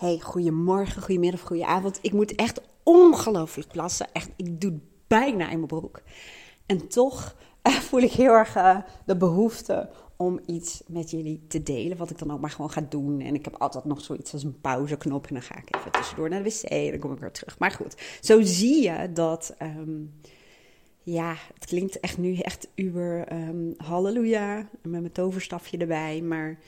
Hey, goedemorgen, goedemiddag, goedenavond. Ik moet echt ongelooflijk plassen. Echt, ik doe het bijna in mijn broek. En toch eh, voel ik heel erg eh, de behoefte om iets met jullie te delen. Wat ik dan ook maar gewoon ga doen. En ik heb altijd nog zoiets als een pauzeknop. En dan ga ik even tussendoor naar de wc. En dan kom ik weer terug. Maar goed, zo zie je dat. Ehm, ja, het klinkt echt nu echt uber um, halleluja. Met mijn toverstafje erbij. Maar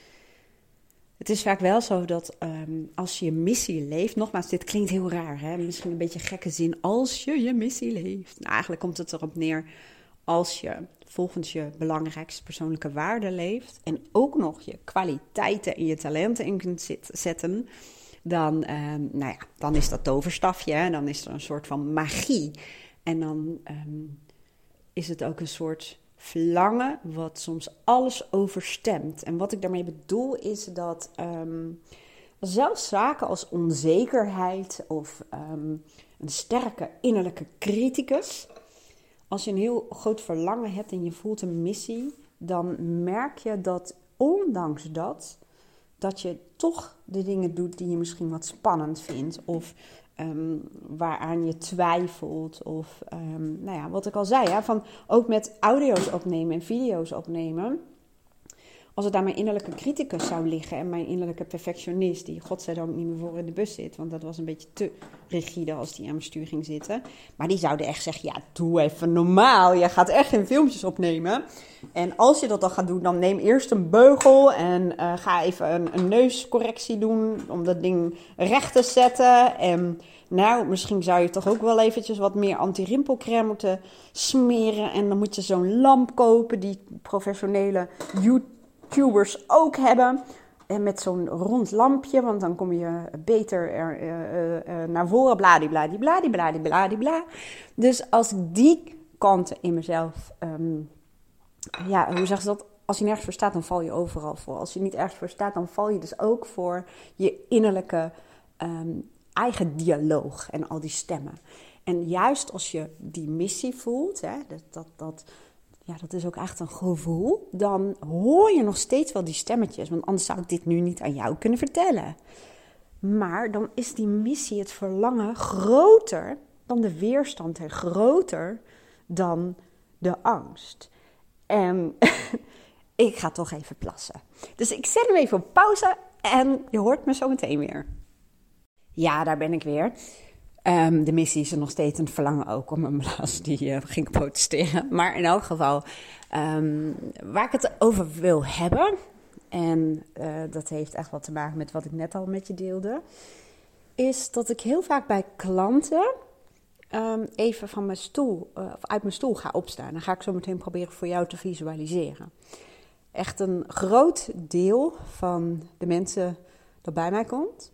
het is vaak wel zo dat um, als je je missie leeft, nogmaals, dit klinkt heel raar, hè? misschien een beetje gekke zin, als je je missie leeft. Nou, eigenlijk komt het erop neer als je volgens je belangrijkste persoonlijke waarden leeft en ook nog je kwaliteiten en je talenten in kunt zetten, dan, um, nou ja, dan is dat toverstafje, hè? dan is er een soort van magie. En dan um, is het ook een soort verlangen wat soms alles overstemt. En wat ik daarmee bedoel is dat um, zelfs zaken als onzekerheid of um, een sterke innerlijke criticus, als je een heel groot verlangen hebt en je voelt een missie, dan merk je dat ondanks dat, dat je toch de dingen doet die je misschien wat spannend vindt of um, waaraan je twijfelt. Of um, nou ja, wat ik al zei, ja, van ook met audio's opnemen en video's opnemen. Als het aan mijn innerlijke criticus zou liggen en mijn innerlijke perfectionist, die godzijdank niet meer voor in de bus zit, want dat was een beetje te rigide als die aan mijn stuur ging zitten. Maar die zouden echt zeggen: Ja, doe even normaal. Je gaat echt geen filmpjes opnemen. En als je dat dan gaat doen, dan neem eerst een beugel en uh, ga even een, neuscorrectie doen om dat ding recht te zetten. En nou, misschien zou je toch ook wel eventjes wat meer anti-rimpelcrème moeten smeren. En dan moet je zo'n lamp kopen die professionele YouTubers ook hebben. En met zo'n rond lampje, want dan kom je beter er, uh, uh, naar voren. Bladibladibladibladibladibla. Dus als ik die kanten in mezelf, um, ja, hoe zeg je dat? Als je nergens voor staat, dan val je overal voor. Als je niet ergens voor staat, dan val je dus ook voor je innerlijke um, eigen dialoog en al die stemmen. En juist als je die missie voelt, hè, dat, dat, dat, ja, dat is ook echt een gevoel, dan hoor je nog steeds wel die stemmetjes. Want anders zou ik dit nu niet aan jou kunnen vertellen. Maar dan is die missie, het verlangen, groter dan de weerstand en groter dan de angst. En ik ga toch even plassen. Dus ik zet hem even op pauze en je hoort me zo meteen weer. Ja, daar ben ik weer. Um, de missie is er nog steeds een verlangen ook om een blaas die uh, ging protesteren. Maar in elk geval, um, waar ik het over wil hebben, en uh, dat heeft echt wat te maken met wat ik net al met je deelde, is dat ik heel vaak bij klanten um, even van mijn stoel, uh, of uit mijn stoel ga opstaan. Dan ga ik zo meteen proberen voor jou te visualiseren. Echt een groot deel van de mensen dat bij mij komt,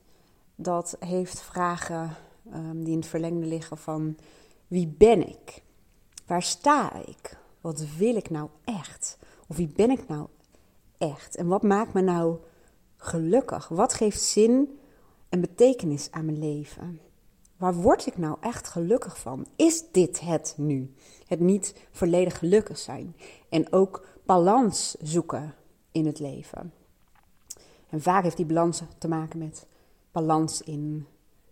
dat heeft vragen um, die in het verlengde liggen van wie ben ik? Waar sta ik? Wat wil ik nou echt? Of wie ben ik nou echt? En wat maakt me nou gelukkig? Wat geeft zin en betekenis aan mijn leven? Waar word ik nou echt gelukkig van? Is dit het nu? Het niet volledig gelukkig zijn. En ook balans zoeken in het leven. En vaak heeft die balans te maken met balans in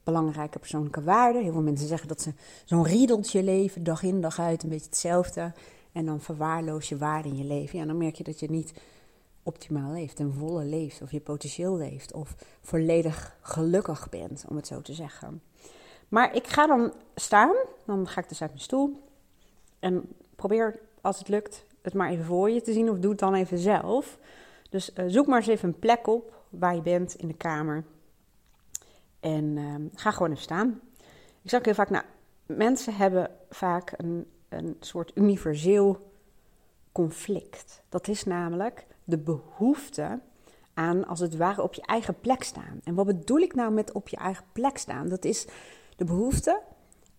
belangrijke persoonlijke waarden. Heel veel mensen zeggen dat ze zo'n riedeltje leven, dag in dag uit, een beetje hetzelfde. En dan verwaarloos je waarde in je leven. Ja, dan merk je dat je niet optimaal leeft, een volle leeft, of je potentieel leeft, of volledig gelukkig bent, om het zo te zeggen. Maar ik ga dan staan, dan ga ik dus uit mijn stoel en probeer als het lukt het maar even voor je te zien, of doe het dan even zelf. Dus uh, zoek maar eens even een plek op waar je bent in de kamer. En uh, ga gewoon even staan. Ik zeg heel vaak, nou, mensen hebben vaak een, een soort universeel conflict. Dat is namelijk de behoefte aan, als het ware, op je eigen plek staan. En wat bedoel ik nou met op je eigen plek staan? Dat is de behoefte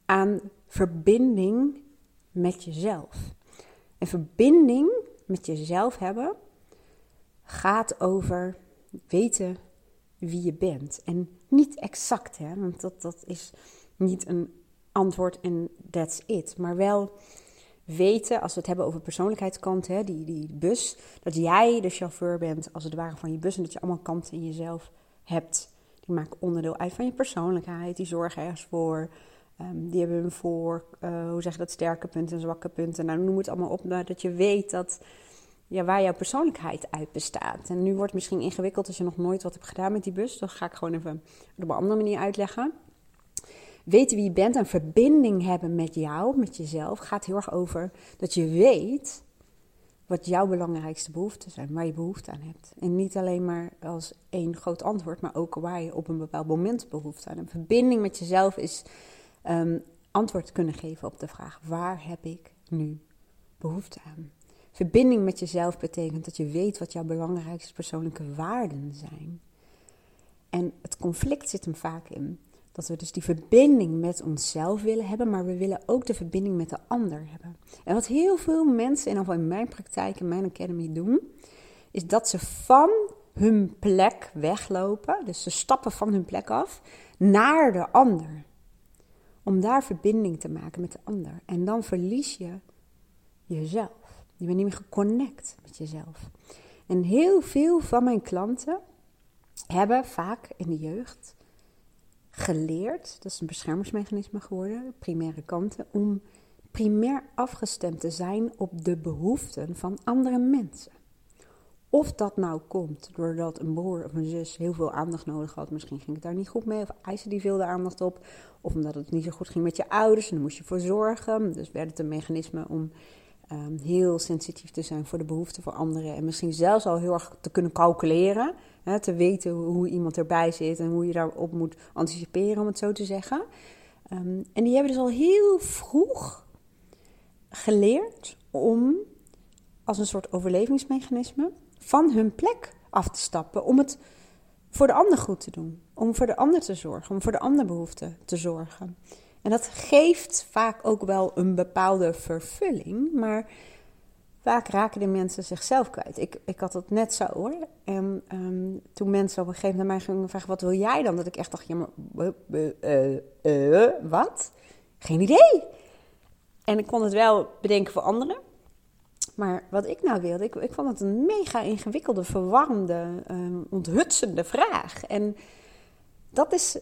aan verbinding met jezelf. En verbinding met jezelf hebben gaat over weten wie je bent. En niet exact, hè, want dat, dat is niet een antwoord en that's it. Maar wel weten, als we het hebben over persoonlijkheidskant, hè, die, die bus, dat jij de chauffeur bent als het ware van je bus en dat je allemaal kanten in jezelf hebt Die maken onderdeel uit van je persoonlijkheid. Die zorgen ergens voor. Um, die hebben voor, uh, hoe zeg je dat, sterke punten en zwakke punten. Nou, noem het allemaal op, dat je weet dat, ja, waar jouw persoonlijkheid uit bestaat. En nu wordt het misschien ingewikkeld als je nog nooit wat hebt gedaan met die bus. Dat ga ik gewoon even op een andere manier uitleggen. Weten wie je bent en verbinding hebben met jou, met jezelf, gaat heel erg over dat je weet wat jouw belangrijkste behoeften zijn, waar je behoefte aan hebt. En niet alleen maar als één groot antwoord, maar ook waar je op een bepaald moment behoefte aan hebt. Verbinding met jezelf is um, antwoord kunnen geven op de vraag: waar heb ik nu behoefte aan? Verbinding met jezelf betekent dat je weet wat jouw belangrijkste persoonlijke waarden zijn. En het conflict zit hem vaak in dat we dus die verbinding met onszelf willen hebben, maar we willen ook de verbinding met de ander hebben. En wat heel veel mensen, in, in mijn praktijk, in mijn academy doen, is dat ze van hun plek weglopen. Dus ze stappen van hun plek af naar de ander. Om daar verbinding te maken met de ander. En dan verlies je jezelf. Je bent niet meer geconnect met jezelf. En heel veel van mijn klanten hebben vaak in de jeugd geleerd, dat is een beschermingsmechanisme geworden, primaire kanten, om primair afgestemd te zijn op de behoeften van andere mensen. Of dat nou komt doordat een broer of een zus heel veel aandacht nodig had, misschien ging het daar niet goed mee, of eisen die veel de aandacht op, of omdat het niet zo goed ging met je ouders en daar moest je voor zorgen. Dus werd het een mechanisme om um, heel sensitief te zijn voor de behoeften van anderen en misschien zelfs al heel erg te kunnen calculeren te weten hoe iemand erbij zit en hoe je daarop moet anticiperen, om het zo te zeggen. Ehm, en die hebben dus al heel vroeg geleerd om als een soort overlevingsmechanisme van hun plek af te stappen. Om het voor de ander goed te doen. Om voor de ander te zorgen. Om voor de ander behoeften te zorgen. En dat geeft vaak ook wel een bepaalde vervulling. Maar vaak raken de mensen zichzelf kwijt. Ik, ik had het net zo hoor. En ehm, toen mensen op een gegeven moment naar mij gingen vragen: wat wil jij dan? Dat ik echt dacht: ja, maar uh, uh, wat? Geen idee. En ik kon het wel bedenken voor anderen. Maar wat ik nou wilde, ik, ik vond het een mega ingewikkelde, verwarmde, um, onthutsende vraag. En dat is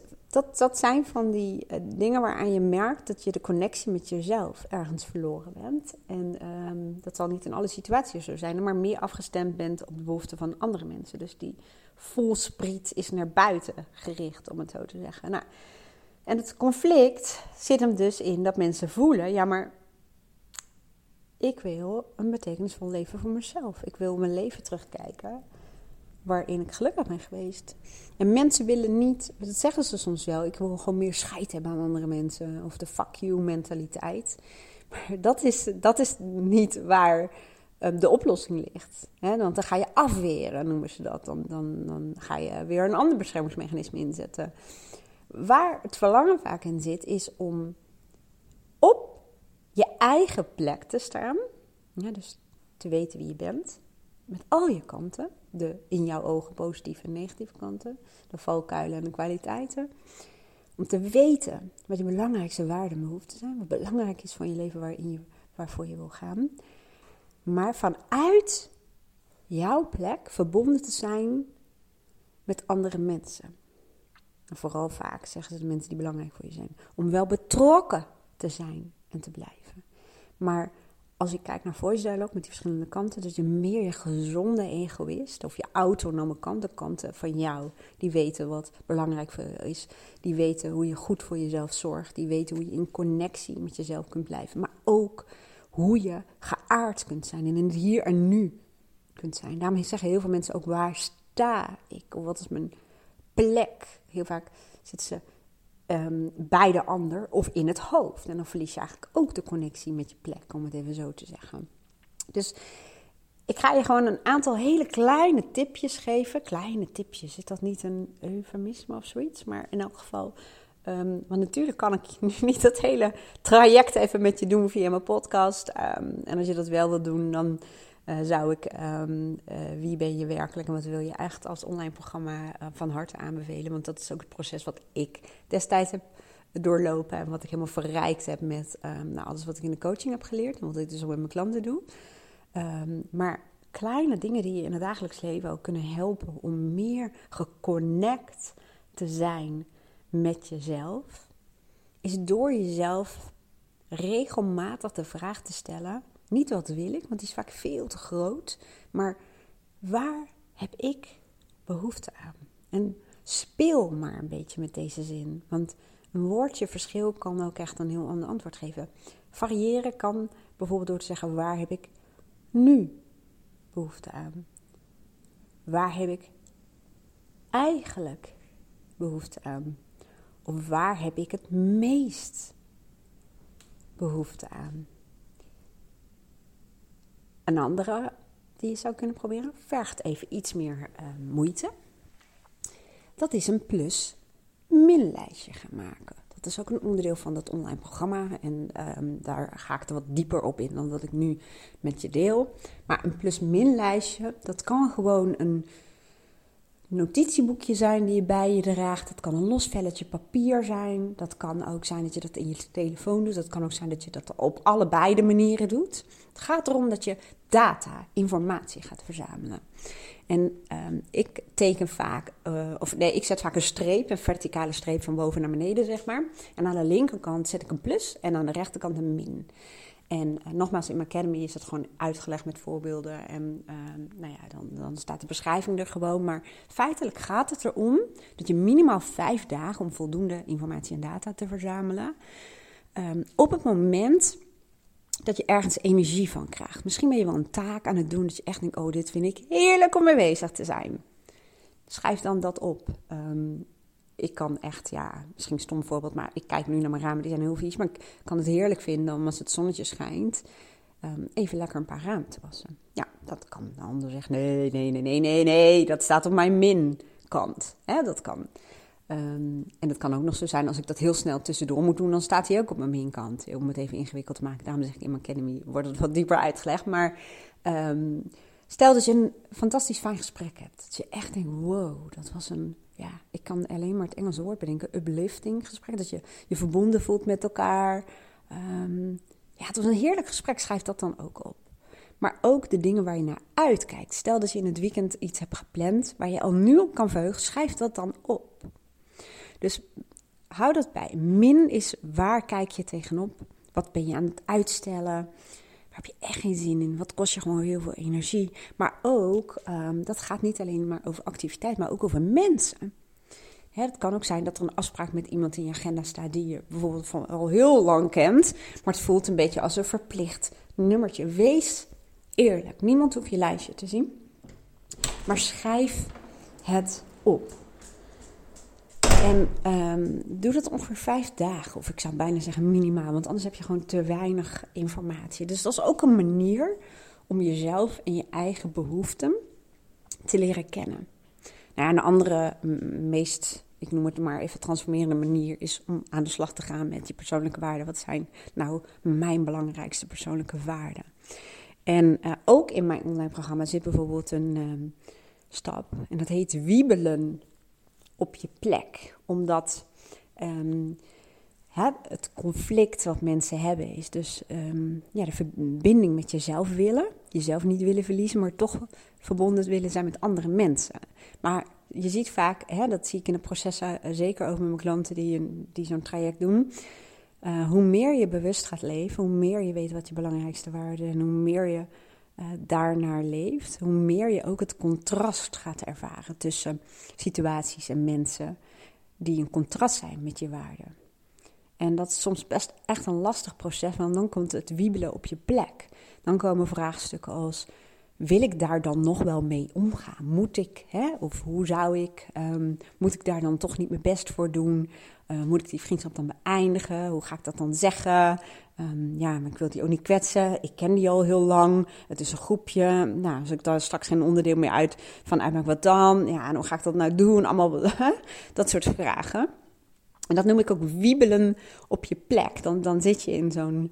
dat, zijn van die uh, dingen waaraan je merkt dat je de connectie met jezelf ergens verloren bent. En um, dat zal niet in alle situaties zo zijn, maar meer afgestemd bent op de behoeften van andere mensen. Dus die voelspriet is naar buiten gericht, om het zo te zeggen. Nou, en het conflict zit hem dus in dat mensen voelen, ja maar ik wil een betekenisvol leven voor mezelf. Ik wil mijn leven terugkijken waarin ik gelukkig ben geweest. En mensen willen niet, dat zeggen ze soms wel, ik wil gewoon meer scheid hebben aan andere mensen. Of de fuck you mentaliteit. Maar dat is, dat is niet waar ehm, de oplossing ligt. Want dan ga je afweren, noemen ze dat. Dan, dan, dan ga je weer een ander beschermingsmechanisme inzetten. Waar het verlangen vaak in zit, is om op je eigen plek te staan. Ja, dus te weten wie je bent met al je kanten, de in jouw ogen positieve en negatieve kanten, de valkuilen en de kwaliteiten. Om te weten wat je belangrijkste waarden en behoeften zijn, wat belangrijk is van je leven waarin je, waarvoor je wil gaan. Maar vanuit jouw plek verbonden te zijn met andere mensen. En vooral vaak zeggen ze de mensen die belangrijk voor je zijn. Om wel betrokken te zijn en te blijven. Maar als ik kijk naar voice dialogue met die verschillende kanten, dat je meer je gezonde egoïst of je autonome kanten, kanten van jou, die weten wat belangrijk voor je is, die weten hoe je goed voor jezelf zorgt, die weten hoe je in connectie met jezelf kunt blijven, maar ook hoe je geaard kunt zijn en in het hier en nu kunt zijn. Daarom zeggen heel veel mensen ook waar sta ik of wat is mijn plek. Heel vaak zitten ze um, bij de ander of in het hoofd. En dan verlies je eigenlijk ook de connectie met je plek, om het even zo te zeggen. Dus ik ga je gewoon een aantal hele kleine tipjes geven. Kleine tipjes, is dat niet een eufemisme of zoiets? Maar in elk geval, um, want natuurlijk kan ik nu niet dat hele traject even met je doen via mijn podcast. Um, en als je dat wel wil doen, dan uh, zou ik um, uh, Wie ben je werkelijk en wat wil je echt als online programma uh, van harte aanbevelen. Want dat is ook het proces wat ik destijds heb doorlopen en wat ik helemaal verrijkt heb met um, nou, alles wat ik in de coaching heb geleerd en wat ik dus ook met mijn klanten doe. Um, maar kleine dingen die je in het dagelijks leven ook kunnen helpen om meer geconnect te zijn met jezelf, is door jezelf regelmatig de vraag te stellen: niet wat wil ik, want die is vaak veel te groot, maar waar heb ik behoefte aan? En speel maar een beetje met deze zin, want een woordje verschil kan ook echt een heel ander antwoord geven. Variëren kan bijvoorbeeld door te zeggen: waar heb ik nu behoefte aan? Waar heb ik eigenlijk behoefte aan? Of waar heb ik het meest behoefte aan? Een andere die je zou kunnen proberen, vergt even iets meer uh, moeite. Dat is een plus-min lijstje gaan maken. Dat is ook een onderdeel van dat online programma. En um, daar ga ik er wat dieper op in dan dat ik nu met je deel. Maar een plus-min lijstje, dat kan gewoon een notitieboekje zijn die je bij je draagt. Dat kan een los velletje papier zijn. Dat kan ook zijn dat je dat in je telefoon doet. Dat kan ook zijn dat je dat op allebei de manieren doet. Het gaat erom dat je data, informatie gaat verzamelen. En um, ik teken vaak, uh, of nee, ik zet vaak een streep, een verticale streep van boven naar beneden, zeg maar. En aan de linkerkant zet ik een plus en aan de rechterkant een min. En uh, nogmaals, in mijn Academy is dat gewoon uitgelegd met voorbeelden. En uh, nou ja, dan, dan staat de beschrijving er gewoon. Maar feitelijk gaat het erom dat je minimaal vijf dagen om voldoende informatie en data te verzamelen. Um, op het moment dat je ergens energie van krijgt. Misschien ben je wel een taak aan het doen dat je echt denkt: oh, dit vind ik heerlijk om mee bezig te zijn. Schrijf dan dat op. Um, ik kan echt, ja, misschien een stom voorbeeld, maar ik kijk nu naar mijn ramen, die zijn heel vies. Maar ik kan het heerlijk vinden om als het zonnetje schijnt, um, even lekker een paar ramen te wassen. Ja, dat kan. De ander zegt, nee, nee, nee, nee, nee, nee, dat staat op mijn min-kant. Hè, dat kan. Um, en het kan ook nog zo zijn, als ik dat heel snel tussendoor moet doen, dan staat hij ook op mijn min-kant. Om het even ingewikkeld te maken. Daarom zeg ik in mijn academy, wordt het wat dieper uitgelegd. Maar um, stel dat je een fantastisch fijn gesprek hebt. Dat je echt denkt, wow, dat was een ja, ik kan alleen maar het Engelse woord bedenken, uplifting gesprek. Dat je je verbonden voelt met elkaar. Um, ja, het was een heerlijk gesprek, schrijf dat dan ook op. Maar ook de dingen waar je naar uitkijkt. Stel dat je in het weekend iets hebt gepland waar je al nu op kan verheugen, schrijf dat dan op. Dus hou dat bij. Min is waar kijk je tegenop? Wat ben je aan het uitstellen? Heb je echt geen zin in. Wat kost je gewoon heel veel energie. Maar ook, um, dat gaat niet alleen maar over activiteit, maar ook over mensen. Hè, het kan ook zijn dat er een afspraak met iemand in je agenda staat die je bijvoorbeeld van al heel lang kent. Maar het voelt een beetje als een verplicht nummertje. Wees eerlijk. Niemand hoeft je lijstje te zien. Maar schrijf het op. En um, doe dat ongeveer vijf dagen, of ik zou bijna zeggen minimaal, want anders heb je gewoon te weinig informatie. Dus dat is ook een manier om jezelf en je eigen behoeften te leren kennen. Nou, een andere, meest, ik noem het maar even transformerende manier, is om aan de slag te gaan met je persoonlijke waarden. Wat zijn nou mijn belangrijkste persoonlijke waarden? En uh, ook in mijn online programma zit bijvoorbeeld een um, stap, en dat heet wiebelen op je plek. Omdat um, het conflict wat mensen hebben is dus um, ja, de verbinding met jezelf willen. Jezelf niet willen verliezen, maar toch verbonden willen zijn met andere mensen. Maar je ziet vaak, hè, dat zie ik in de processen, uh, zeker ook met mijn klanten die, die zo'n traject doen. Uh, hoe meer je bewust gaat leven, hoe meer je weet wat je belangrijkste waarden en hoe meer je uh, daarnaar leeft, hoe meer je ook het contrast gaat ervaren tussen situaties en mensen die een contrast zijn met je waarden. En dat is soms best echt een lastig proces, want dan komt het wiebelen op je plek. Dan komen vraagstukken als: wil ik daar dan nog wel mee omgaan? Moet ik, hè? of hoe zou ik, um, moet ik daar dan toch niet mijn best voor doen? Uh, moet ik die vriendschap dan beëindigen? Hoe ga ik dat dan zeggen? Um, ja, maar ik wil die ook niet kwetsen. Ik ken die al heel lang. Het is een groepje. Nou, als ik daar straks geen onderdeel meer uit van uitmaak, wat dan? Ja, en hoe ga ik dat nou doen? Allemaal dat soort vragen. En dat noem ik ook wiebelen op je plek. Dan, dan zit je in zo'n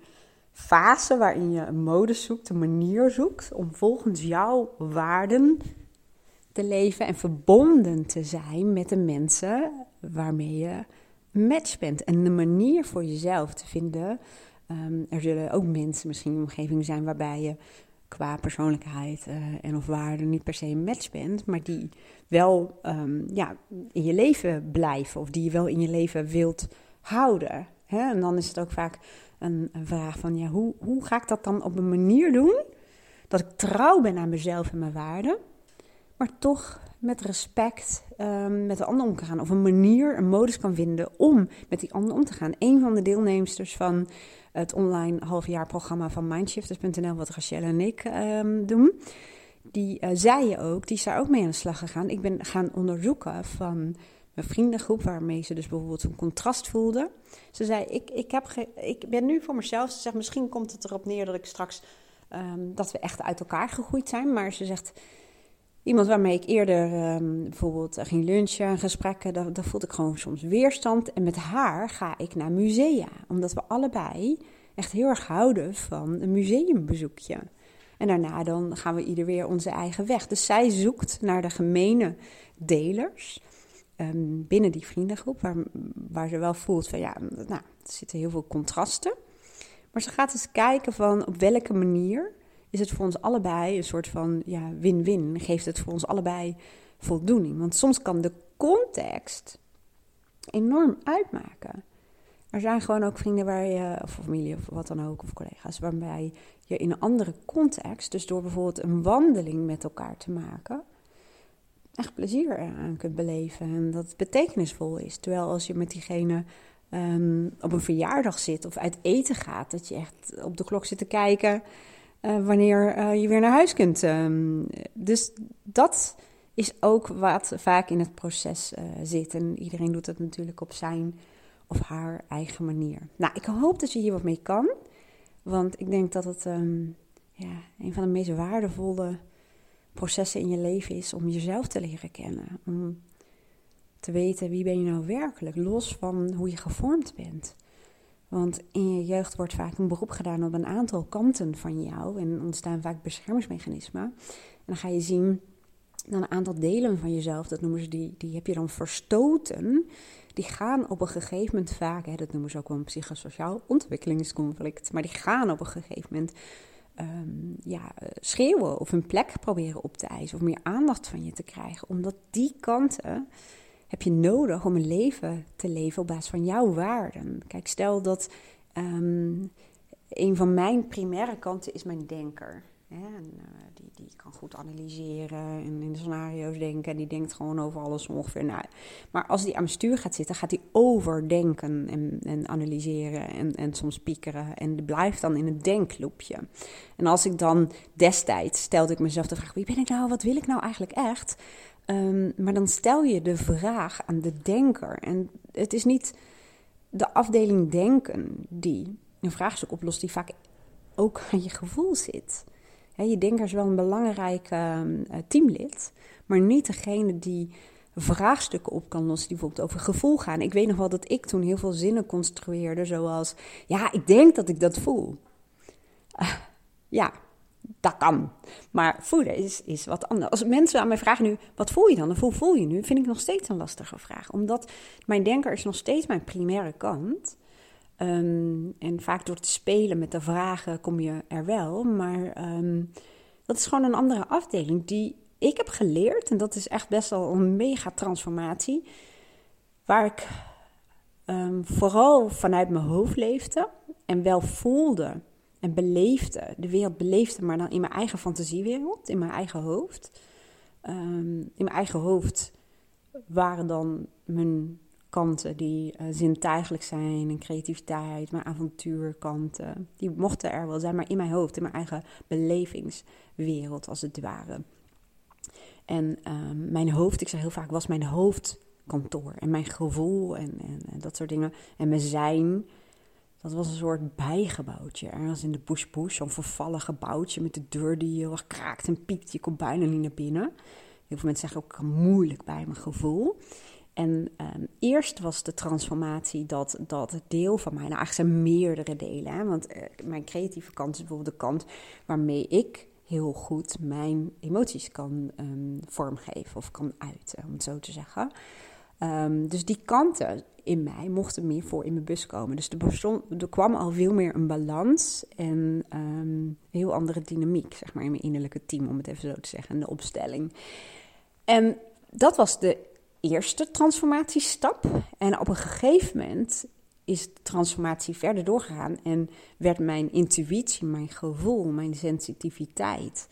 fase waarin je een mode zoekt, een manier zoekt om volgens jouw waarden te leven en verbonden te zijn met de mensen waarmee je match bent. En de manier voor jezelf te vinden. Um, er zullen ook mensen misschien in je omgeving zijn waarbij je qua persoonlijkheid uh, en of waarde niet per se een match bent, maar die wel um, ja, in je leven blijven of die je wel in je leven wilt houden. Hè? En dan is het ook vaak een, vraag van, ja, hoe, hoe ga ik dat dan op een manier doen dat ik trouw ben aan mezelf en mijn waarden, maar toch met respect um, met de ander om kan gaan. Of een manier, een modus kan vinden om met die ander om te gaan. Een van de deelnemsters van het online halfjaarprogramma van Mindshifters.nl, wat Rachel en ik um, doen, die uh, zei je ook, die is daar ook mee aan de slag gegaan. Ik ben gaan onderzoeken van mijn vriendengroep, waarmee ze dus bijvoorbeeld een contrast voelde. Ze zei, ik, ik, heb ik ben nu voor mezelf, ze zegt, misschien komt het erop neer dat ik straks, um, dat we echt uit elkaar gegroeid zijn. Maar ze zegt, Iemand waarmee ik eerder um, bijvoorbeeld ging lunchen, gesprekken, daar, daar voelde ik gewoon soms weerstand. En met haar ga ik naar musea, omdat we allebei echt heel erg houden van een museumbezoekje. En daarna dan gaan we ieder weer onze eigen weg. Dus zij zoekt naar de gemene delers um, binnen die vriendengroep, waar, waar ze wel voelt van ja, nou, er zitten heel veel contrasten. Maar ze gaat eens kijken van op welke manier is het voor ons allebei een soort van ja, win-win. Geeft het voor ons allebei voldoening. Want soms kan de context enorm uitmaken. Er zijn gewoon ook vrienden waar je, of familie of wat dan ook, of collega's, waarbij je in een andere context, dus door bijvoorbeeld een wandeling met elkaar te maken, echt plezier aan kunt beleven en dat het betekenisvol is. Terwijl als je met diegene um, op een verjaardag zit of uit eten gaat, dat je echt op de klok zit te kijken uh, wanneer uh, je weer naar huis kunt. Um, dus dat is ook wat vaak in het proces uh, zit. En iedereen doet dat natuurlijk op zijn of haar eigen manier. Nou, ik hoop dat je hier wat mee kan. Want ik denk dat het um, ja, een van de meest waardevolle processen in je leven is om jezelf te leren kennen. Om te weten wie ben je nou werkelijk, los van hoe je gevormd bent. Want in je jeugd wordt vaak een beroep gedaan op een aantal kanten van jou en ontstaan vaak beschermingsmechanismen. En dan ga je zien dan een aantal delen van jezelf, dat noemen ze die, die heb je dan verstoten. Die gaan op een gegeven moment vaak, hè, dat noemen ze ook wel een psychosociaal ontwikkelingsconflict, maar die gaan op een gegeven moment um, ja, schreeuwen of een plek proberen op te eisen of meer aandacht van je te krijgen, omdat die kanten heb je nodig om een leven te leven op basis van jouw waarden. Kijk, stel dat um, een van mijn primaire kanten is mijn denker. En, uh, die, die kan goed analyseren en in scenario's denken. En die denkt gewoon over alles ongeveer na. Maar als die aan mijn stuur gaat zitten, gaat hij overdenken en, en analyseren en, en soms piekeren. En die blijft dan in het denkloopje. En als ik dan destijds stelde ik mezelf de vraag: wie ben ik nou? Wat wil ik nou eigenlijk echt? Um, maar dan stel je de vraag aan de denker. En het is niet de afdeling denken die een vraagstuk oplost, die vaak ook aan je gevoel zit. Je denker is wel een belangrijk uh, teamlid, maar niet degene die vraagstukken op kan lossen die bijvoorbeeld over gevoel gaan. Ik weet nog wel dat ik toen heel veel zinnen construeerde, zoals: Ja, ik denk dat ik dat voel. Uh, ja, dat kan. Maar voelen is, is wat anders. Als mensen aan mij vragen nu, wat voel je dan? Of hoe voel je nu? Vind ik nog steeds een lastige vraag. Omdat mijn denker is nog steeds mijn primaire kant. Um, en vaak door te spelen met de vragen kom je er wel. Maar um, dat is gewoon een andere afdeling die ik heb geleerd. En dat is echt best wel een mega transformatie. Waar ik um, vooral vanuit mijn hoofd leefde. En wel voelde en beleefde, de wereld beleefde, maar dan in mijn eigen fantasiewereld, in mijn eigen hoofd. In mijn eigen hoofd waren dan mijn kanten die uh, zintuigelijk zijn en creativiteit, mijn avontuurkanten. Die mochten er wel zijn, maar in mijn hoofd, in mijn eigen belevingswereld als het ware. En um, mijn hoofd, ik zeg heel vaak, was mijn hoofdkantoor. En mijn gevoel en, en, en dat soort dingen. En mijn zijn dat was een soort bijgebouwtje. Ergens in de bush-bush, zo'n vervallen gebouwtje met de deur die heel erg kraakt en piekt. Je komt bijna niet naar binnen. Heel veel mensen zeggen ook moeilijk bij mijn gevoel. En um, eerst was de transformatie dat, dat deel van mij, nou eigenlijk zijn meerdere delen. Hè? Want uh, mijn creatieve kant is bijvoorbeeld de kant waarmee ik heel goed mijn emoties kan um, vormgeven of kan uiten, om het zo te zeggen. Ehm, dus die kanten in mij mochten meer voor in mijn bus komen. Dus er, er kwam al veel meer een balans en um, heel andere dynamiek, zeg maar, in mijn innerlijke team, om het even zo te zeggen, en de opstelling. En dat was de eerste transformatiestap. En op een gegeven moment is de transformatie verder doorgegaan en werd mijn intuïtie, mijn gevoel, mijn sensitiviteit.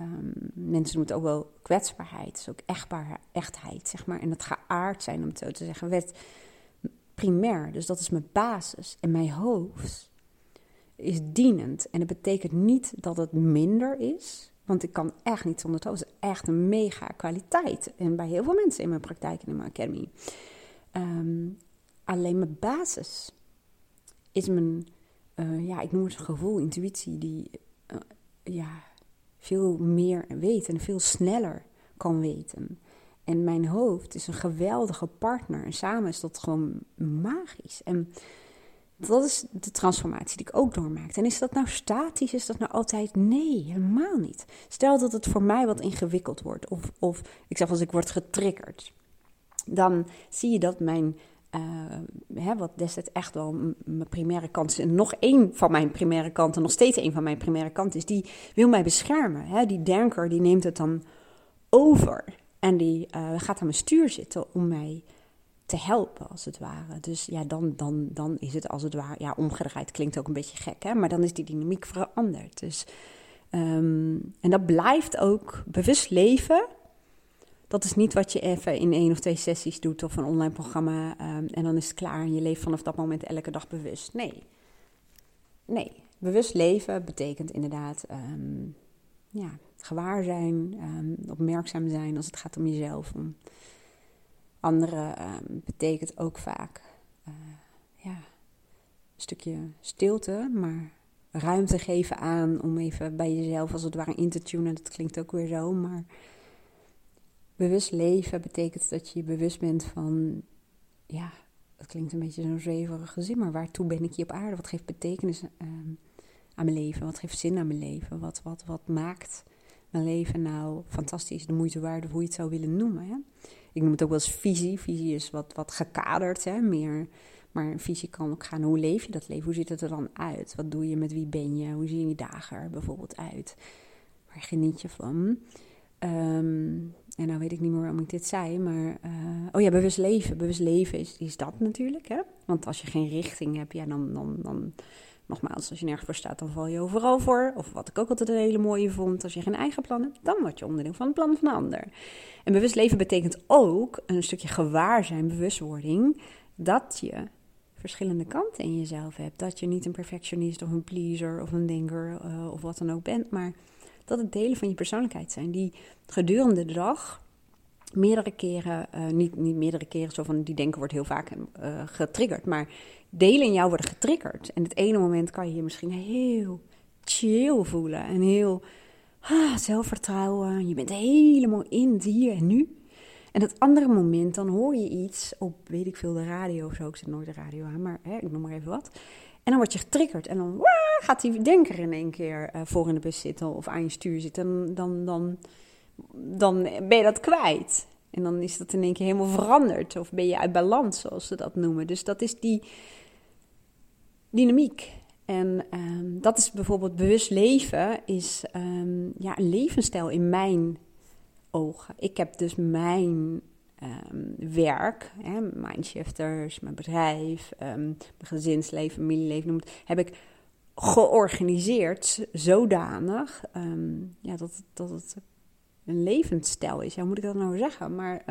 Um, mensen noemen het ook wel kwetsbaarheid, ook echtbaar, echtheid, zeg maar. En het geaard zijn, om het zo te zeggen, werd primair. Dus dat is mijn basis. En mijn hoofd is dienend. En dat betekent niet dat het minder is. Want ik kan echt niet zonder is echt een mega kwaliteit. En bij heel veel mensen in mijn praktijk en in mijn academy. Ehm, alleen mijn basis is mijn, uh, ja, ik noem het gevoel, intuïtie, die uh, ja, veel meer weet en veel sneller kan weten. En mijn hoofd is een geweldige partner. En samen is dat gewoon magisch. En dat is de transformatie die ik ook doormaakte. En is dat nou statisch? Is dat nou altijd? Nee, helemaal niet. Stel dat het voor mij wat ingewikkeld wordt. Of, of ik zeg als ik word getriggerd. Dan zie je dat mijn, uh, hè, wat destijds echt wel mijn primaire kant is. En nog één van mijn primaire kanten, nog steeds één van mijn primaire kanten is. Die wil mij beschermen. Hè? Die denker, die neemt het dan over. En die uh, gaat aan mijn stuur zitten om mij te helpen, als het ware. Dus ja, dan, dan, dan is het als het ware, ja, omgedraaid klinkt ook een beetje gek, hè? maar dan is die dynamiek veranderd. Dus, um, en dat blijft ook bewust leven. Dat is niet wat je even in één of twee sessies doet of een online programma um, en dan is het klaar en je leeft vanaf dat moment elke dag bewust. Nee. Nee. Bewust leven betekent inderdaad um, ja, gewaar zijn, opmerkzaam zijn als het gaat om jezelf. Om anderen um, betekent ook vaak uh, ja, een stukje stilte, maar ruimte geven aan om even bij jezelf als het ware in te tunen. Dat klinkt ook weer zo, maar bewust leven betekent dat je je bewust bent van, ja, dat klinkt een beetje zo'n zweverig gezin, maar waartoe ben ik hier op aarde? Wat geeft betekenis um, aan mijn leven? Wat geeft zin aan mijn leven? Wat, wat, wat maakt mijn leven nou fantastisch, de moeite waard, hoe je het zou willen noemen. Hè? Ik noem het ook wel eens visie. Visie is wat, wat gekaderd, hè? meer. Maar een visie kan ook gaan, hoe leef je dat leven? Hoe ziet het er dan uit? Wat doe je, met wie ben je? Hoe zien je dagen er bijvoorbeeld uit? Waar geniet je van? Um, en nou weet ik niet meer waarom ik dit zei, maar... Uh, oh ja, bewust leven. Bewust leven is, is dat natuurlijk, hè? Want als je geen richting hebt, ja, dan... dan, dan Nogmaals, als je nergens voor staat, dan val je overal voor. Of wat ik ook altijd een hele mooie vond, als je geen eigen plan hebt, dan word je onderdeel van het plan van een ander. En bewust leven betekent ook een stukje gewaarzijn, bewustwording, dat je verschillende kanten in jezelf hebt. Dat je niet een perfectionist of een pleaser of een denker uh, of wat dan ook bent, maar dat het delen van je persoonlijkheid zijn die gedurende de dag meerdere keren, uh, niet, niet meerdere keren, zo van die denken wordt heel vaak uh, getriggerd, maar delen in jou worden getriggerd. En het ene moment kan je je misschien heel chill voelen en heel ah, zelfvertrouwen. Je bent helemaal in het hier en nu. En het andere moment, dan hoor je iets op, weet ik veel, de radio of zo. Ik zet nooit de radio aan, maar hè, ik noem maar even wat. En dan word je getriggerd en dan gaat die denker in één keer uh, voor in de bus zitten of aan je stuur zitten. En dan, dan, dan ben je dat kwijt. En dan is dat in één keer helemaal veranderd. Of ben je uit balans, zoals ze dat noemen. Dus dat is die dynamiek. En um, dat is bijvoorbeeld bewust leven, is um, ja, een levensstijl in mijn ogen. Ik heb dus mijn um, werk, hè, Mindshifters, mijn bedrijf, mijn gezinsleven, familieleven, noem het, heb ik georganiseerd zodanig ja, dat, dat het een levensstijl is. Ja, hoe moet ik dat nou zeggen? Maar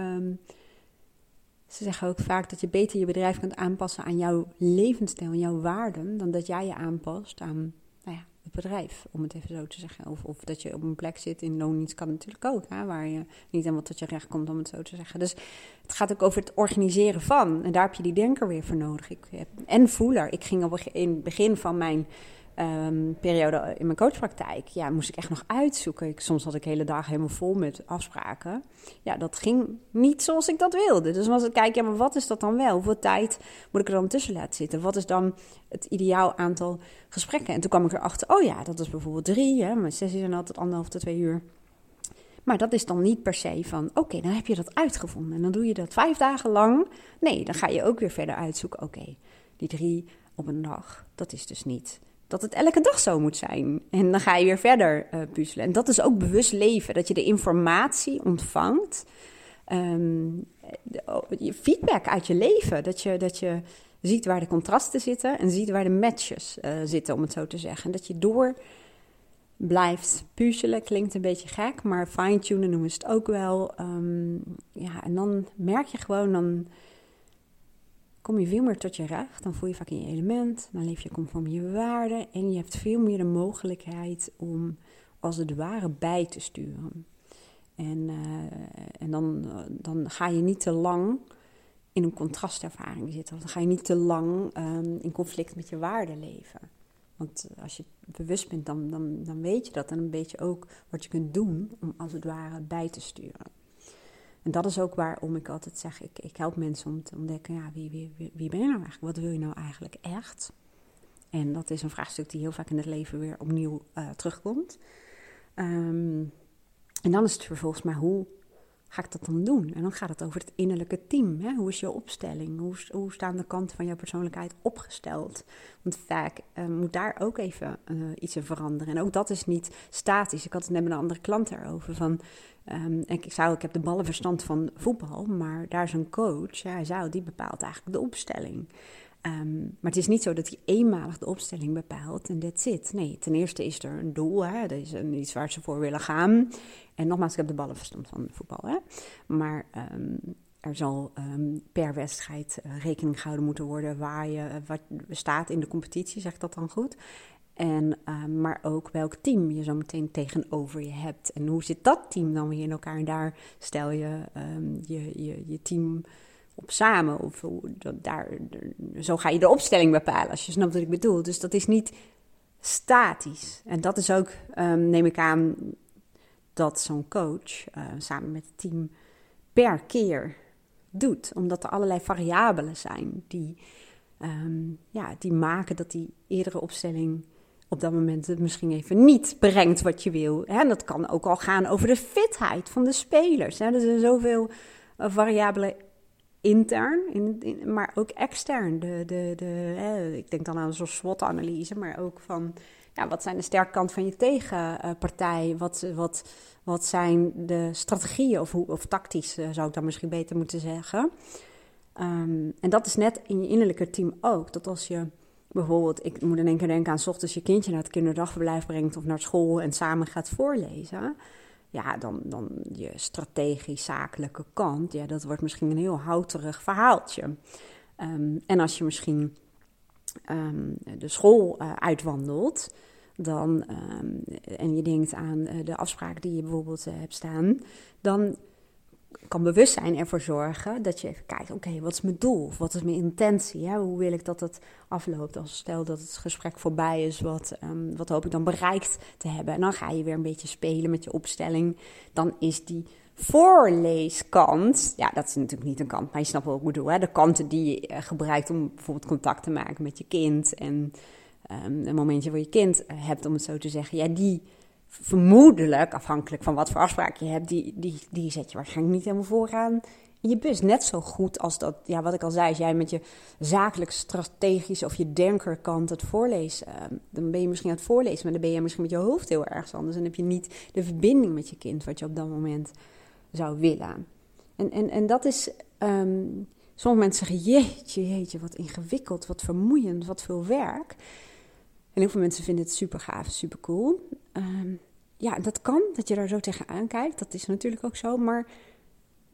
ze zeggen ook vaak dat je beter je bedrijf kunt aanpassen aan jouw levensstijl en jouw waarden, dan dat jij je aanpast aan nou ja, het bedrijf, om het even zo te zeggen. Of, of dat je op een plek zit in loondienst kan natuurlijk ook, hè, waar je niet helemaal tot je recht komt, om het zo te zeggen. Dus het gaat ook over het organiseren van. En daar heb je die denker weer voor nodig. Ik heb, en voeler. Ik ging op, in het begin van mijn um, periode in mijn coachpraktijk, ja, moest ik echt nog uitzoeken. Ik, soms had ik hele dagen helemaal vol met afspraken. Ja, dat ging niet zoals ik dat wilde. Dus was het kijken, ja, maar wat is dat dan wel? Hoeveel tijd moet ik er dan tussen laten zitten? Wat is dan het ideaal aantal gesprekken? En toen kwam ik erachter, oh ja, dat is bijvoorbeeld drie. Hè? Mijn sessies zijn altijd anderhalf tot twee uur. Maar dat is dan niet per se van, oké, dan heb je dat uitgevonden. En dan doe je dat vijf dagen lang. Nee, dan ga je ook weer verder uitzoeken. Oké, die drie op een dag, dat is dus niet dat het elke dag zo moet zijn. En dan ga je weer verder uh, puzzelen. En dat is ook bewust leven. Dat je de informatie ontvangt. Um, feedback uit je leven. Dat je, dat je ziet waar de contrasten zitten en ziet waar de matches uh, zitten, om het zo te zeggen. En dat je door blijft puzzelen. Klinkt een beetje gek, maar fine-tunen noemen ze het ook wel. Um, ja, en dan merk je gewoon, dan kom je veel meer tot je recht. Dan voel je vaak in je element, dan leef je conform je waarden. En je hebt veel meer de mogelijkheid om als het ware bij te sturen. En, uh, en dan, dan ga je niet te lang in een contrastervaring zitten. Dan ga je niet te lang um, in conflict met je waarden leven. Want als je bewust bent, dan, dan, dan weet je dat. En dan weet je ook wat je kunt doen om als het ware bij te sturen. En dat is ook waarom ik altijd zeg, ik, ik help mensen om te ontdekken, ja, wie, wie, wie, ben je nou eigenlijk? Wat wil je nou eigenlijk echt? En dat is een vraagstuk die heel vaak in het leven weer opnieuw uh, terugkomt. Um, en dan is het vervolgens maar hoe ga ik dat dan doen? En dan gaat het over het innerlijke team. Hè? Hoe is je opstelling? Hoe, hoe staan de kanten van jouw persoonlijkheid opgesteld? Want vaak uh, moet daar ook even uh, iets in veranderen. En ook dat is niet statisch. Ik had het net met een andere klant erover. Van, um, ik, zou, ik heb de ballenverstand van voetbal, maar daar is een coach. Ja, hij zou, die bepaalt eigenlijk de opstelling. Um, maar het is niet zo dat hij eenmalig de opstelling bepaalt en that's it. Nee, ten eerste is er een doel, hè? er is een, iets waar ze voor willen gaan. En nogmaals, ik heb de ballenverstand van voetbal. Hè? Maar um, er zal um, per wedstrijd uh, rekening gehouden moeten worden waar je uh, wat staat in de competitie, zeg ik dat dan goed. En, maar ook welk team je zo meteen tegenover je hebt. En hoe zit dat team dan weer in elkaar? En daar stel je je, je, je team op samen. Of daar, zo ga je de opstelling bepalen, als je snapt wat ik bedoel. Dus dat is niet statisch. En dat is ook, um, neem ik aan, dat zo'n coach uh, samen met het team per keer doet. Omdat er allerlei variabelen zijn die, um, ja, die maken dat die eerdere opstelling op dat moment het misschien even niet brengt wat je wil. En dat kan ook al gaan over de fitheid van de spelers. Er zijn zoveel uh, variabelen intern, in, maar ook extern. De, de, de, ik denk dan aan zo'n SWOT-analyse, maar ook van ja, wat zijn de sterke kanten van je tegenpartij? Wat, wat, wat zijn de strategieën, of, hoe, of tactisch eh, zou ik dan misschien beter moeten zeggen. Um, en dat is net in je innerlijke team ook. Dat als je bijvoorbeeld, ik moet in één keer denken aan s ochtends je kindje naar het kinderdagverblijf brengt of naar school en samen gaat voorlezen ja, dan, dan je strategisch-zakelijke kant, ja, dat wordt misschien een heel houterig verhaaltje. Um, en als je misschien um, de school uh, uitwandelt, dan, um, en je denkt aan uh, de afspraak die je bijvoorbeeld uh, hebt staan, dan kan bewustzijn ervoor zorgen dat je even kijkt: oké, wat is mijn doel? Of wat is mijn intentie? Hoe wil ik dat het afloopt? Als stel dat het gesprek voorbij is, wat, um, wat hoop ik dan bereikt te hebben? En dan ga je weer een beetje spelen met je opstelling. Dan is die voorleeskant, ja, dat is natuurlijk niet een kant, maar je snapt wat ik bedoel. De kanten die je uh, gebruikt om bijvoorbeeld contact te maken met je kind en um, een momentje voor je kind hebt, om het zo te zeggen, ja, die vermoedelijk, afhankelijk van wat voor afspraak je hebt, die, die, die zet je waarschijnlijk niet helemaal vooraan je bus. Net zo goed als dat, ja, wat ik al zei, als jij met je zakelijk strategisch of je denkerkant het voorlezen, uh, dan ben je misschien aan het voorlezen, maar dan ben je misschien met je hoofd heel erg anders. En heb je niet de verbinding met je kind wat je op dat moment zou willen. En, en, en dat is, um, sommige mensen zeggen, jeetje, jeetje, wat ingewikkeld, wat vermoeiend, wat veel werk. En heel veel mensen vinden het super gaaf, super cool. Um, ja, dat kan, dat je daar zo tegenaan kijkt. Dat is natuurlijk ook zo. Maar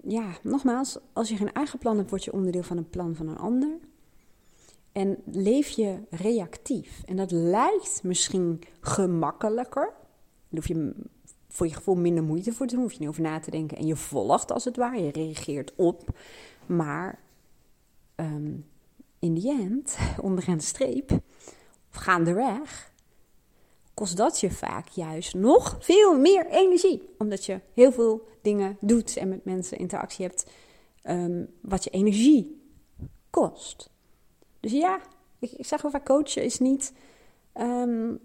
ja, nogmaals, als je geen eigen plan hebt, word je onderdeel van een plan van een ander. En leef je reactief. En dat lijkt misschien gemakkelijker. Daar hoef je voor je gevoel minder moeite voor te doen. Hoef je niet over na te denken. En je volgt als het ware. Je reageert op. Maar um, in die end, onderaan de streep, of gaandeweg, kost dat je vaak juist nog veel meer energie. Omdat je heel veel dingen doet en met mensen interactie hebt, um, wat je energie kost. Dus ja, ik, zeg wel vaak coachen is niet um,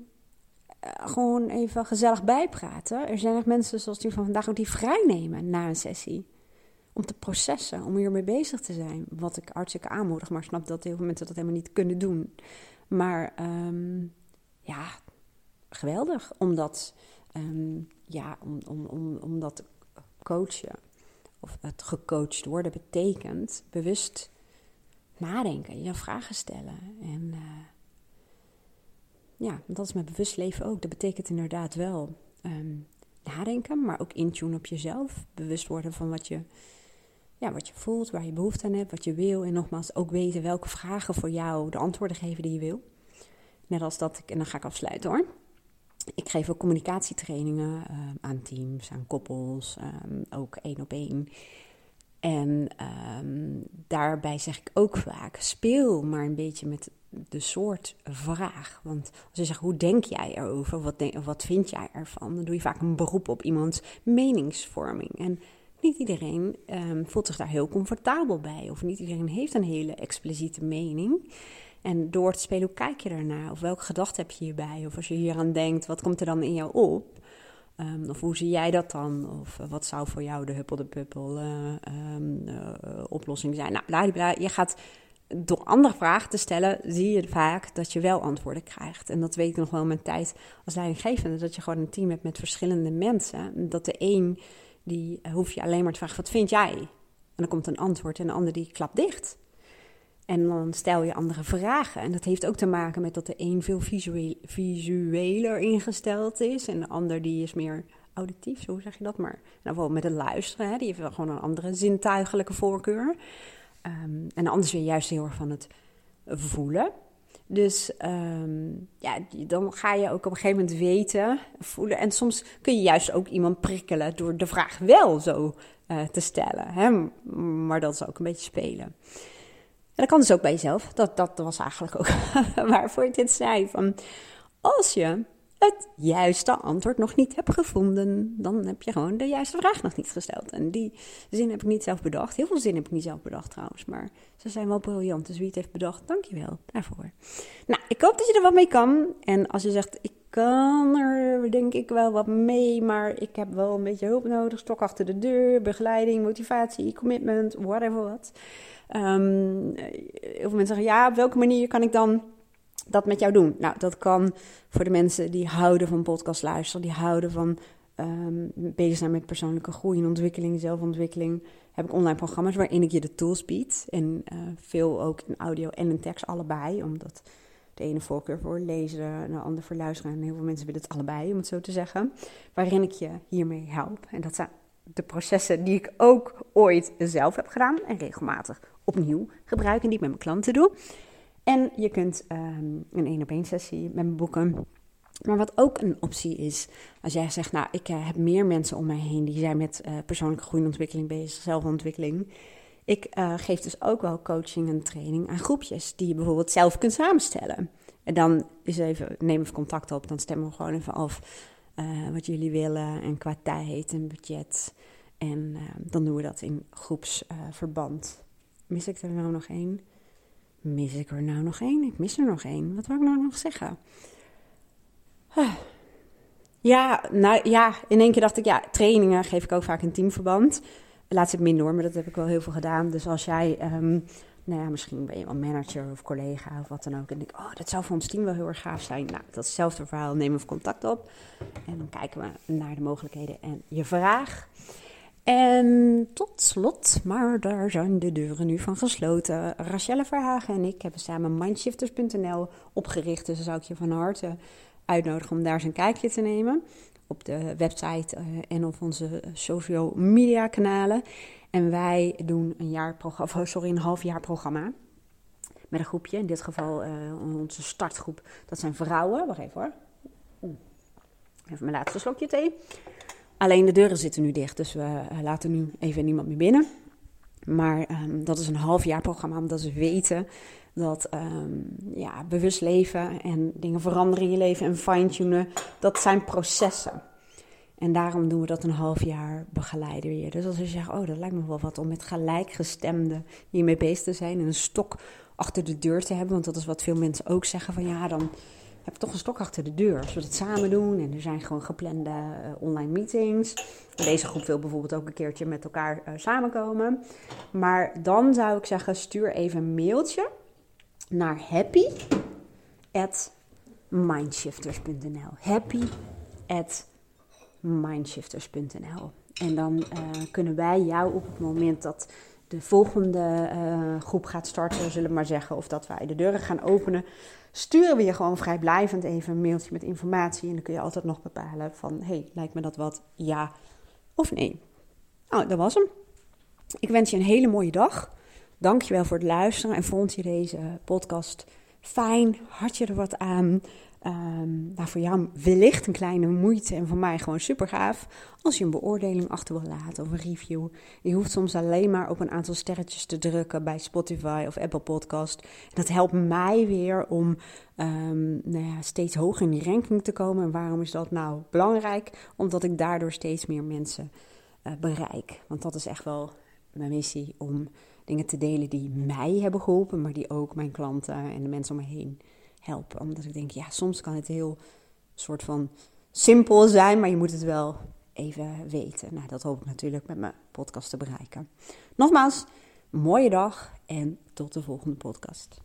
gewoon even gezellig bijpraten. Er zijn echt mensen zoals die van vandaag ook die vrij nemen na een sessie. Om te processen, om hiermee bezig te zijn. Wat ik hartstikke aanmoedig, maar snap dat heel veel mensen dat helemaal niet kunnen doen. Maar ehm, ja, geweldig. Omdat, um, ja, om, om, om, omdat coachen of het gecoacht worden betekent bewust nadenken, je vragen stellen. En uh, ja, dat is met bewust leven ook. Dat betekent inderdaad wel um, nadenken, maar ook intune op jezelf. Bewust worden van wat je, ja, wat je voelt, waar je behoefte aan hebt, wat je wil. En nogmaals, ook weten welke vragen voor jou de antwoorden geven die je wil. Net als dat ik, en dan ga ik afsluiten hoor. Ik geef ook communicatietrainingen uh, aan teams, aan koppels, um, ook één op één. En um, daarbij zeg ik ook vaak: speel maar een beetje met de soort vraag. Want als je zegt, hoe denk jij erover? Wat, denk, wat vind jij ervan? Dan doe je vaak een beroep op iemands meningsvorming. En niet iedereen voelt zich daar heel comfortabel bij. Of niet iedereen heeft een hele expliciete mening. En door te spelen, hoe kijk je daarnaar? Of welke gedachte heb je hierbij? Of als je hier aan denkt, wat komt er dan in jou op? Um, of hoe zie jij dat dan? Of uh, wat zou voor jou de huppel de puppel uh, um, uh, oplossing zijn? Nou, bla, bla, je gaat door andere vragen te stellen, zie je vaak dat je wel antwoorden krijgt. En dat weet ik nog wel in mijn tijd als leidinggevende, dat je gewoon een team hebt met verschillende mensen. Dat de een, die hoef je alleen maar te vragen, wat vind jij? En dan komt een antwoord en de ander die klapt dicht. En dan stel je andere vragen. En dat heeft ook te maken met dat de een veel visueler ingesteld is. En de ander die is meer auditief, zo zeg je dat maar. Nou, bijvoorbeeld met het luisteren, hè, die heeft wel gewoon een andere zintuigelijke voorkeur. Um, en de ander is weer juist heel erg van het voelen. Dus um, ja, dan ga je ook op een gegeven moment weten, voelen. En soms kun je juist ook iemand prikkelen door de vraag wel zo uh, te stellen. Hè? Maar dat is ook een beetje spelen. En dat kan dus ook bij jezelf. Dat, dat was eigenlijk ook waarvoor ik dit zei. Van als je het juiste antwoord nog niet hebt gevonden, dan heb je gewoon de juiste vraag nog niet gesteld. En die zin heb ik niet zelf bedacht. Heel veel zin heb ik niet zelf bedacht trouwens, maar ze zijn wel briljant. Dus wie het heeft bedacht, dankjewel daarvoor. Nou, ik hoop dat je er wat mee kan. En als je zegt, ik kan er denk ik wel wat mee, maar ik heb wel een beetje hulp nodig. Stok achter de deur, begeleiding, motivatie, commitment, whatever wat. Um, heel veel mensen zeggen, ja, op welke manier kan ik dan dat met jou doen? Nou, dat kan voor de mensen die houden van podcast luisteren, die houden van um, bezig zijn met persoonlijke groei en ontwikkeling, zelfontwikkeling. Heb ik online programma's waarin ik je de tools bied. En uh, veel ook in audio en in tekst, allebei. Omdat de ene voorkeur voor lezen, de andere voor luisteren. En heel veel mensen willen het allebei, om het zo te zeggen. Waarin ik je hiermee help. En dat zijn de processen die ik ook ooit zelf heb gedaan en regelmatig opnieuw gebruik en die ik met mijn klanten doe. En je kunt um, een één op één sessie met me boeken. Maar wat ook een optie is, als jij zegt, nou, ik uh, heb meer mensen om mij heen die zijn met uh, persoonlijke groei en ontwikkeling bezig, zelfontwikkeling. Ik uh, geef dus ook wel coaching en training aan groepjes die je bijvoorbeeld zelf kunt samenstellen. En dan is even, neem even contact op, dan stemmen we gewoon even af wat jullie willen en qua tijd en budget. En dan doen we dat in groepsverband. Mis ik er nou nog één? Mis ik er nou nog één? Ik mis er nog één. Wat wil ik nou nog zeggen? Ja, nou ja, in één keer dacht ik, ja, trainingen geef ik ook vaak in teamverband. Laat het minder hoor, maar dat heb ik wel heel veel gedaan. Dus als jij, um, nou ja, misschien ben je wel manager of collega of wat dan ook. En denk, oh, dat zou voor ons team wel heel erg gaaf zijn. Nou, dat is hetzelfde verhaal. Neem even contact op. En dan kijken we naar de mogelijkheden en je vraag. En tot slot, maar daar zijn de deuren nu van gesloten. Rachelle Verhagen en ik hebben samen mindshifters.nl opgericht. Dus dan zou ik je van harte uitnodigen om daar eens een kijkje te nemen. Op de website uh, en op onze social media kanalen. En wij doen een, jaar programma, sorry, een half jaar programma. Met een groepje, in dit geval uh, onze startgroep. Dat zijn vrouwen. Wacht even hoor. Even mijn laatste slokje thee. Alleen de deuren zitten nu dicht, dus we laten nu even niemand meer binnen. Maar um, dat is een half jaar programma, omdat ze weten dat um, ja, bewust leven en dingen veranderen in je leven en fine-tunen, dat zijn processen. En daarom doen we dat een half jaar begeleiden weer. Dus als je zegt, oh, dat lijkt me wel wat om met gelijkgestemden hiermee bezig te zijn en een stok achter de deur te hebben. Want dat is wat veel mensen ook zeggen van ja, dan heb toch een stok achter de deur. Als we dat samen doen en er zijn gewoon geplande eh, online meetings. Deze groep wil bijvoorbeeld ook een keertje met elkaar uh, samenkomen. Maar dan zou ik zeggen, stuur even een mailtje naar happy at mindshifters.nl. Happy at mindshifters.nl. En dan uh, kunnen wij jou op het moment dat de volgende uh, groep gaat starten, zullen we maar zeggen, of dat wij de deuren gaan openen, sturen we je gewoon vrijblijvend even een mailtje met informatie. En dan kun je altijd nog bepalen van, hey, lijkt me dat wat, ja of nee. Nou, dat was hem. Ik wens je een hele mooie dag. Dankjewel voor het luisteren. En vond je deze podcast fijn? Had je er wat aan? Um, nou, voor jou wellicht een kleine moeite en voor mij gewoon super gaaf als je een beoordeling achter wil laten of een review. Je hoeft soms alleen maar op een aantal sterretjes te drukken bij Spotify of Apple Podcast. Dat helpt mij weer om um, nou ja, steeds hoger in die ranking te komen. En waarom is dat nou belangrijk? Omdat ik daardoor steeds meer mensen uh, bereik. Want dat is echt wel mijn missie om dingen te delen die mij hebben geholpen, maar die ook mijn klanten en de mensen om me heen helpen. Omdat ik denk, ja, soms kan het heel soort van simpel zijn, maar je moet het wel even weten. Nou, dat hoop ik natuurlijk met mijn podcast te bereiken. Nogmaals, mooie dag en tot de volgende podcast.